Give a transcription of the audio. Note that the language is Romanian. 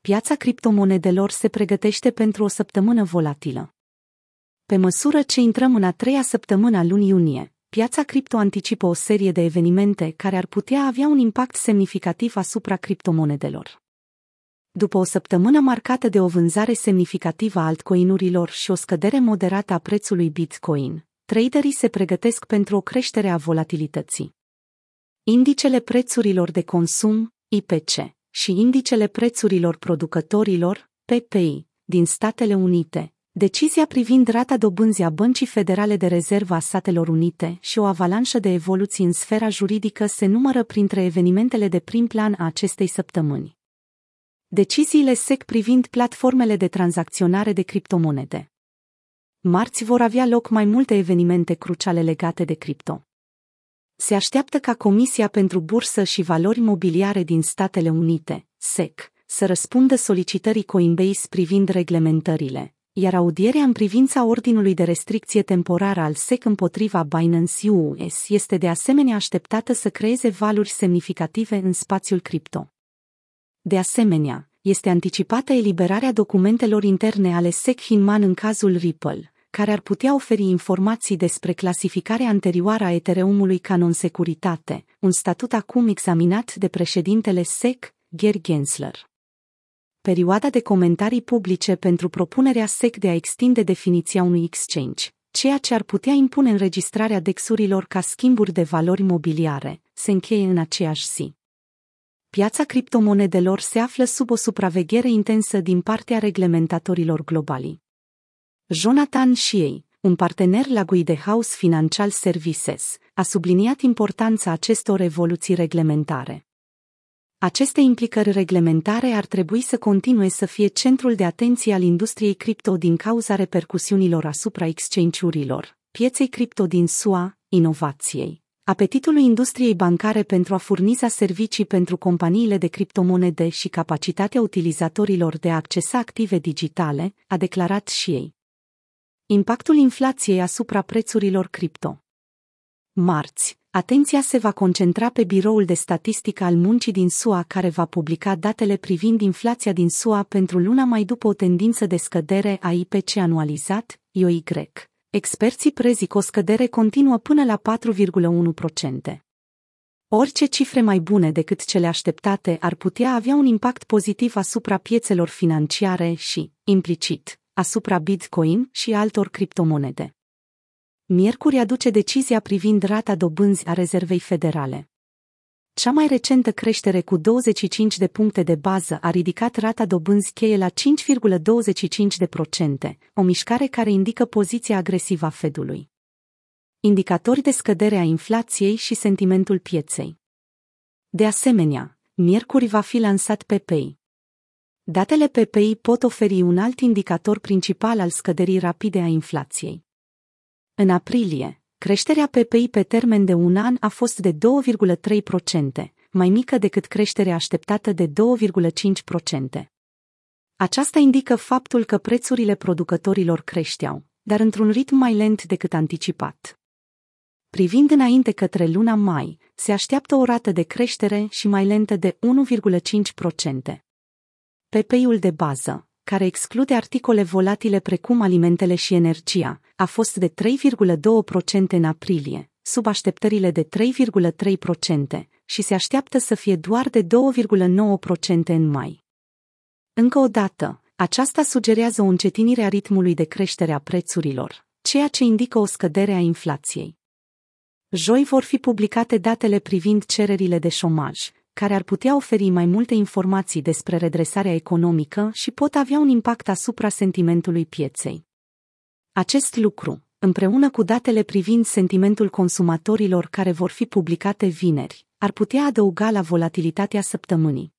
piața criptomonedelor se pregătește pentru o săptămână volatilă. Pe măsură ce intrăm în a treia săptămână a lunii iunie, piața cripto anticipă o serie de evenimente care ar putea avea un impact semnificativ asupra criptomonedelor. După o săptămână marcată de o vânzare semnificativă a altcoinurilor și o scădere moderată a prețului Bitcoin, traderii se pregătesc pentru o creștere a volatilității. Indicele prețurilor de consum, IPC, și indicele prețurilor producătorilor, PPI, din Statele Unite, decizia privind rata dobânzii a Băncii Federale de Rezervă a Statelor Unite și o avalanșă de evoluții în sfera juridică se numără printre evenimentele de prim plan a acestei săptămâni. Deciziile SEC privind platformele de tranzacționare de criptomonede. Marți vor avea loc mai multe evenimente cruciale legate de cripto. Se așteaptă ca Comisia pentru Bursă și Valori Mobiliare din Statele Unite, SEC, să răspundă solicitării Coinbase privind reglementările, iar audierea în privința ordinului de restricție temporară al SEC împotriva Binance US este de asemenea așteptată să creeze valuri semnificative în spațiul cripto. De asemenea, este anticipată eliberarea documentelor interne ale SEC Hinman în cazul Ripple, care ar putea oferi informații despre clasificarea anterioară a Ethereumului ca non-securitate, un statut acum examinat de președintele SEC, Gary Gensler. Perioada de comentarii publice pentru propunerea SEC de a extinde definiția unui exchange, ceea ce ar putea impune înregistrarea dexurilor ca schimburi de valori mobiliare, se încheie în aceeași zi piața criptomonedelor se află sub o supraveghere intensă din partea reglementatorilor globali. Jonathan Shea, un partener la Guide House Financial Services, a subliniat importanța acestor evoluții reglementare. Aceste implicări reglementare ar trebui să continue să fie centrul de atenție al industriei cripto din cauza repercusiunilor asupra exchange-urilor, pieței cripto din SUA, inovației, apetitului industriei bancare pentru a furniza servicii pentru companiile de criptomonede și capacitatea utilizatorilor de a accesa active digitale, a declarat și ei. Impactul inflației asupra prețurilor cripto. Marți, atenția se va concentra pe biroul de statistică al muncii din SUA care va publica datele privind inflația din SUA pentru luna mai după o tendință de scădere a IPC anualizat, IOY. Experții prezic o scădere continuă până la 4,1%. Orice cifre mai bune decât cele așteptate ar putea avea un impact pozitiv asupra piețelor financiare și, implicit, asupra Bitcoin și altor criptomonede. Miercuri aduce decizia privind rata dobânzi a Rezervei Federale. Cea mai recentă creștere cu 25 de puncte de bază a ridicat rata dobânzi cheie la 5,25%, o mișcare care indică poziția agresivă a Fedului. Indicatori de scădere a inflației și sentimentul pieței. De asemenea, miercuri va fi lansat PPI. Datele PPI pot oferi un alt indicator principal al scăderii rapide a inflației. În aprilie, Creșterea PPI pe termen de un an a fost de 2,3%, mai mică decât creșterea așteptată de 2,5%. Aceasta indică faptul că prețurile producătorilor creșteau, dar într-un ritm mai lent decât anticipat. Privind înainte către luna mai, se așteaptă o rată de creștere și mai lentă de 1,5%. PPI-ul de bază, care exclude articole volatile precum alimentele și energia, a fost de 3,2% în aprilie, sub așteptările de 3,3% și se așteaptă să fie doar de 2,9% în mai. Încă o dată, aceasta sugerează o încetinire a ritmului de creștere a prețurilor, ceea ce indică o scădere a inflației. Joi vor fi publicate datele privind cererile de șomaj, care ar putea oferi mai multe informații despre redresarea economică și pot avea un impact asupra sentimentului pieței. Acest lucru, împreună cu datele privind sentimentul consumatorilor care vor fi publicate vineri, ar putea adăuga la volatilitatea săptămânii.